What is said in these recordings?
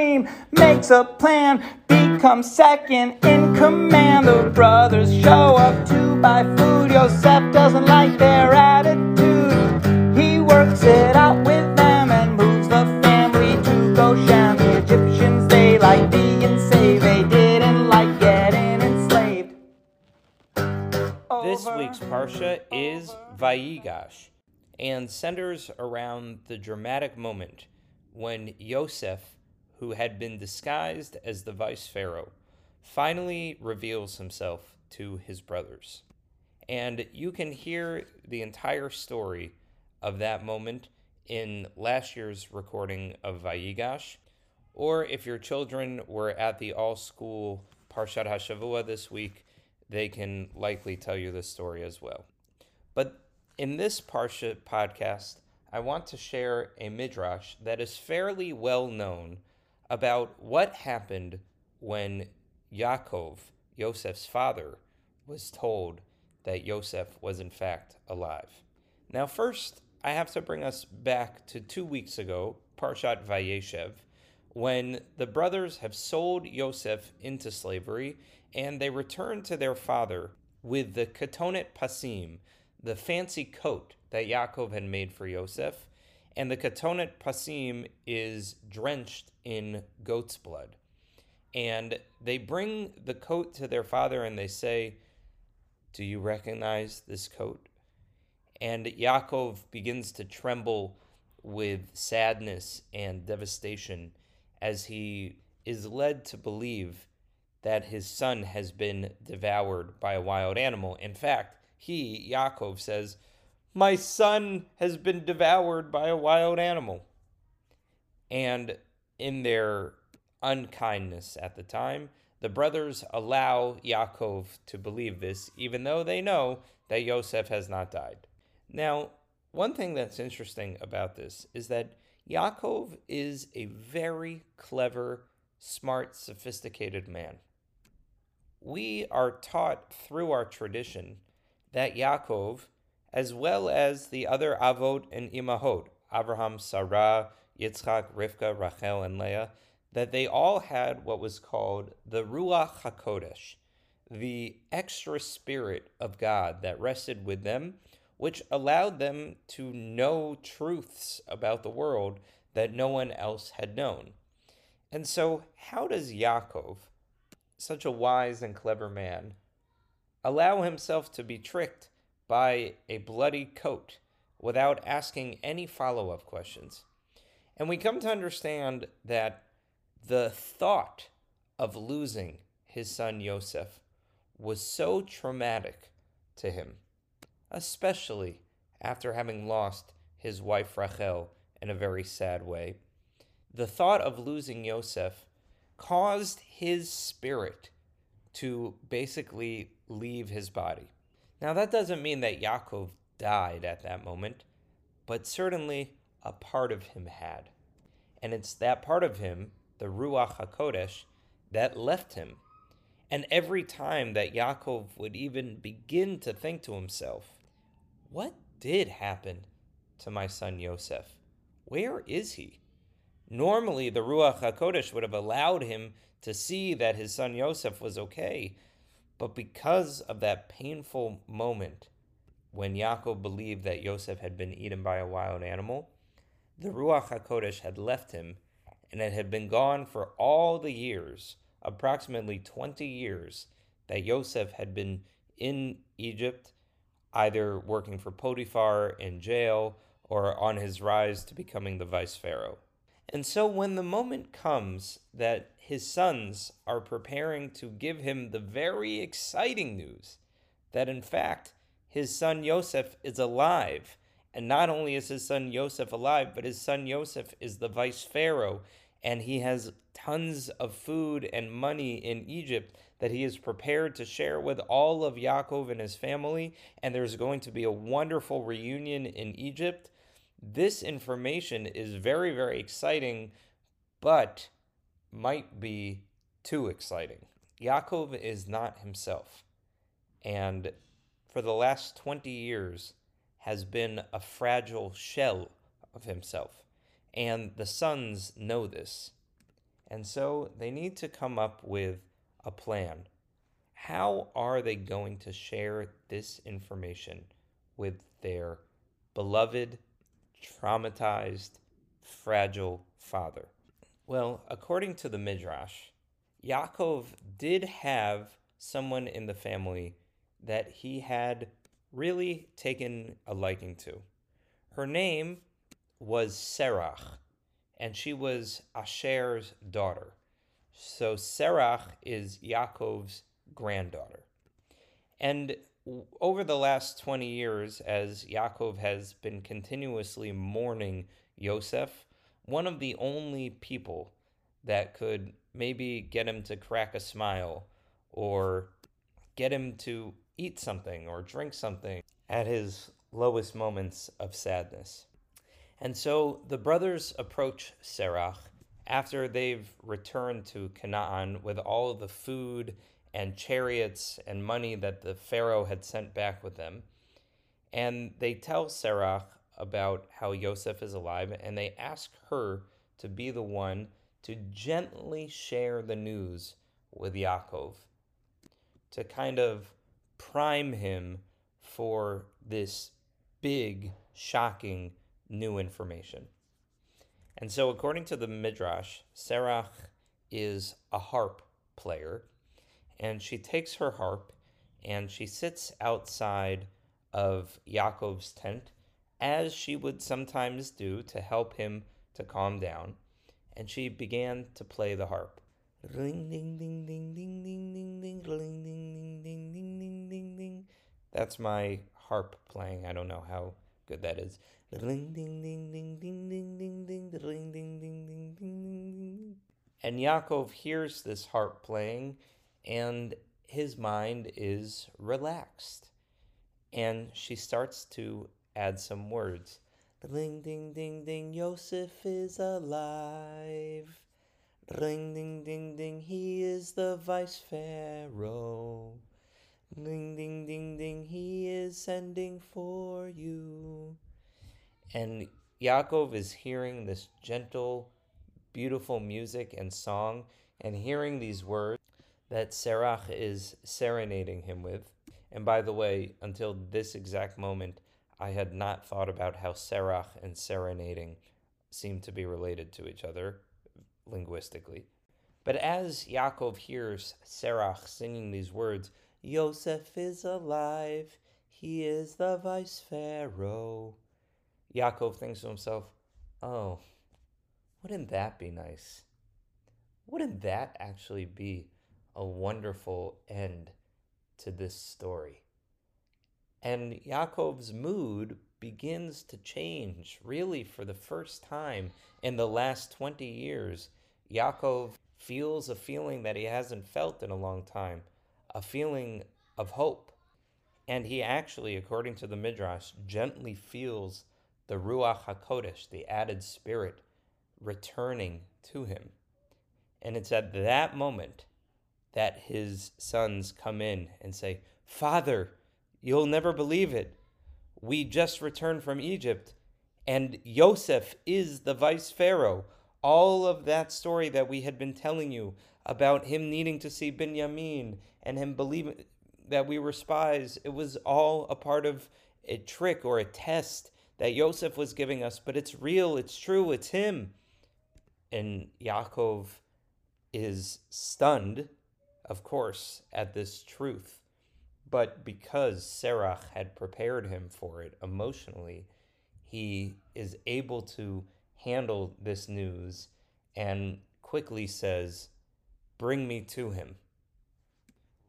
dream, makes a plan, becomes second in command. The brothers show up to buy food. Yosef doesn't like their attitude. He works it out with them and moves the family to Goshen. The Egyptians, they like being saved. They didn't like getting enslaved. This week's Parsha is Vayigash and centers around the dramatic moment when Yosef, who had been disguised as the vice pharaoh, finally reveals himself to his brothers. And you can hear the entire story of that moment in last year's recording of Vayigash, or if your children were at the all school Parshat HaShavua this week, they can likely tell you the story as well. But in this Parsha podcast, I want to share a midrash that is fairly well known about what happened when Yaakov, Yosef's father, was told that Yosef was in fact alive. Now, first, I have to bring us back to two weeks ago, Parshat Vayeshev, when the brothers have sold Yosef into slavery and they return to their father with the Ketonet Pasim, the fancy coat that Yaakov had made for Yosef. And the Ketonet Pasim is drenched in goat's blood. And they bring the coat to their father and they say, Do you recognize this coat? And Yaakov begins to tremble with sadness and devastation as he is led to believe that his son has been devoured by a wild animal. In fact, he, Yaakov, says, My son has been devoured by a wild animal. And in their unkindness at the time, the brothers allow Yaakov to believe this, even though they know that Yosef has not died. Now, one thing that's interesting about this is that Yaakov is a very clever, smart, sophisticated man. We are taught through our tradition that Yaakov, as well as the other Avot and Imahot, Abraham, Sarah, Yitzchak, Rivka, Rachel, and Leah, that they all had what was called the Ruach HaKodesh, the extra spirit of God that rested with them, which allowed them to know truths about the world that no one else had known. And so, how does Yaakov, such a wise and clever man, allow himself to be tricked by a bloody coat without asking any follow up questions? And we come to understand that the thought of losing his son Yosef was so traumatic to him, especially after having lost his wife Rachel in a very sad way. The thought of losing Yosef caused his spirit to basically leave his body. Now, that doesn't mean that Yaakov died at that moment, but certainly a part of him had. And it's that part of him, the Ruach HaKodesh, that left him. And every time that Yaakov would even begin to think to himself, what did happen to my son Yosef? Where is he? Normally, the Ruach HaKodesh would have allowed him to see that his son Yosef was okay, but because of that painful moment when Yaakov believed that Yosef had been eaten by a wild animal, the Ruach HaKodesh had left him and it had been gone for all the years, approximately 20 years, that Yosef had been in Egypt, either working for Potiphar in jail or on his rise to becoming the vice pharaoh. And so, when the moment comes that his sons are preparing to give him the very exciting news that, in fact, his son Yosef is alive, and not only is his son Yosef alive, but his son Yosef is the vice pharaoh, and he has tons of food and money in Egypt that he is prepared to share with all of Yaakov and his family, and there's going to be a wonderful reunion in Egypt. This information is very, very exciting, but might be too exciting. Yaakov is not himself, and for the last 20 years has been a fragile shell of himself. And the sons know this. And so they need to come up with a plan. How are they going to share this information with their beloved, traumatized, fragile father? Well, according to the Midrash, Yaakov did have someone in the family that he had really taken a liking to. Her name was Serach, and she was Asher's daughter. So Serach is Yaakov's granddaughter. And over the last 20 years, as Yaakov has been continuously mourning Yosef, one of the only people that could maybe get him to crack a smile or get him to eat something or drink something at his lowest moments of sadness. And so the brothers approach Serach after they've returned to Canaan with all of the food and chariots and money that the Pharaoh had sent back with them. And they tell Serach about how Yosef is alive, and they ask her to be the one to gently share the news with Yaakov, to kind of prime him for this big, shocking new information. And so, according to the Midrash, Serach is a harp player, and she takes her harp and she sits outside of Yaakov's tent, as she would sometimes do to help him to calm down, and she began to play the harp. That's my harp playing. I don't know how good that is. And Yaakov hears this harp playing, and his mind is relaxed. And she starts to add some words. Ring ding ding ding, Yosef is alive. Ring ding ding ding, he is the vice pharaoh. Ding ding ding ding, he is sending for you. And Yaakov is hearing this gentle, beautiful music and song, and hearing these words that Serach is serenading him with. And by the way, until this exact moment, I had not thought about how serach and serenading seem to be related to each other linguistically. But as Yaakov hears Serach singing these words, Yosef is alive, he is the vice pharaoh. Yaakov thinks to himself, oh, wouldn't that be nice? Wouldn't that actually be a wonderful end to this story? And Yaakov's mood begins to change really for the first time in the last 20 years. Yaakov feels a feeling that he hasn't felt in a long time, a feeling of hope. And he actually, according to the Midrash, gently feels the Ruach HaKodesh, the added spirit, returning to him. And it's at that moment that his sons come in and say, Father, You'll never believe it. We just returned from Egypt, and Yosef is the vice pharaoh. All of that story that we had been telling you about him needing to see Binyamin and him believing that we were spies, it was all a part of a trick or a test that Yosef was giving us, but it's real, it's true, it's him. And Yaakov is stunned, of course, at this truth. But because Serach had prepared him for it emotionally, he is able to handle this news and quickly says, Bring me to him.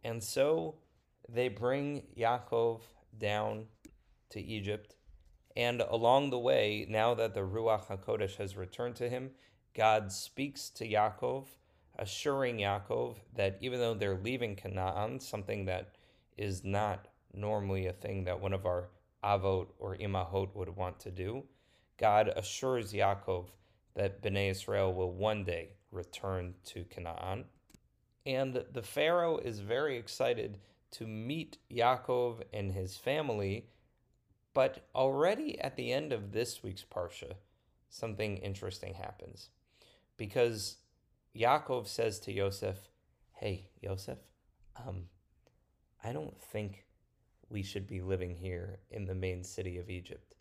And so they bring Yaakov down to Egypt. And along the way, now that the Ruach HaKodesh has returned to him, God speaks to Yaakov, assuring Yaakov that even though they're leaving Canaan, something that is not normally a thing that one of our avot or imahot would want to do. God assures Yaakov that Bnei Israel will one day return to Canaan. And the Pharaoh is very excited to meet Yaakov and his family. But already at the end of this week's Parsha, something interesting happens. Because Yaakov says to Yosef, Hey, Yosef, um, I don't think we should be living here in the main city of Egypt.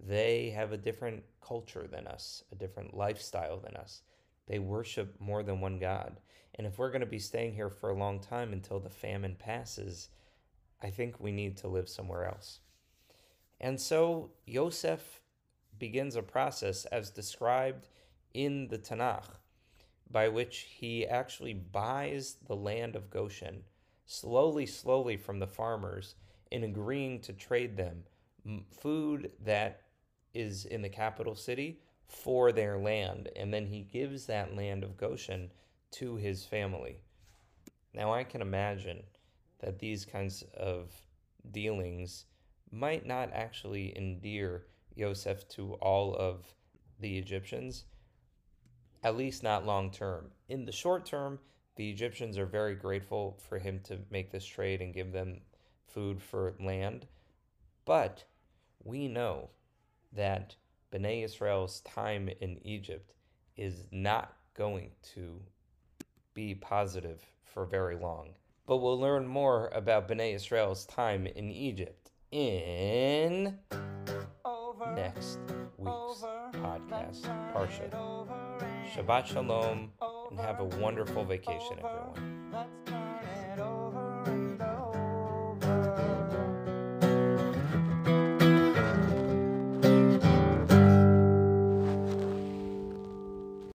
They have a different culture than us, a different lifestyle than us. They worship more than one God. And if we're going to be staying here for a long time until the famine passes, I think we need to live somewhere else. And so Yosef begins a process as described in the Tanakh by which he actually buys the land of Goshen slowly, slowly from the farmers in agreeing to trade them food that is in the capital city for their land. And then he gives that land of Goshen to his family. Now, I can imagine that these kinds of dealings might not actually endear Yosef to all of the Egyptians, at least not long term. In the short term, the Egyptians are very grateful for him to make this trade and give them food for land. But we know that Bnei Israel's time in Egypt is not going to be positive for very long. But we'll learn more about Bnei Israel's time in Egypt in over, next week's over, podcast, Parsha. Shabbat Shalom, and have a wonderful vacation, everyone.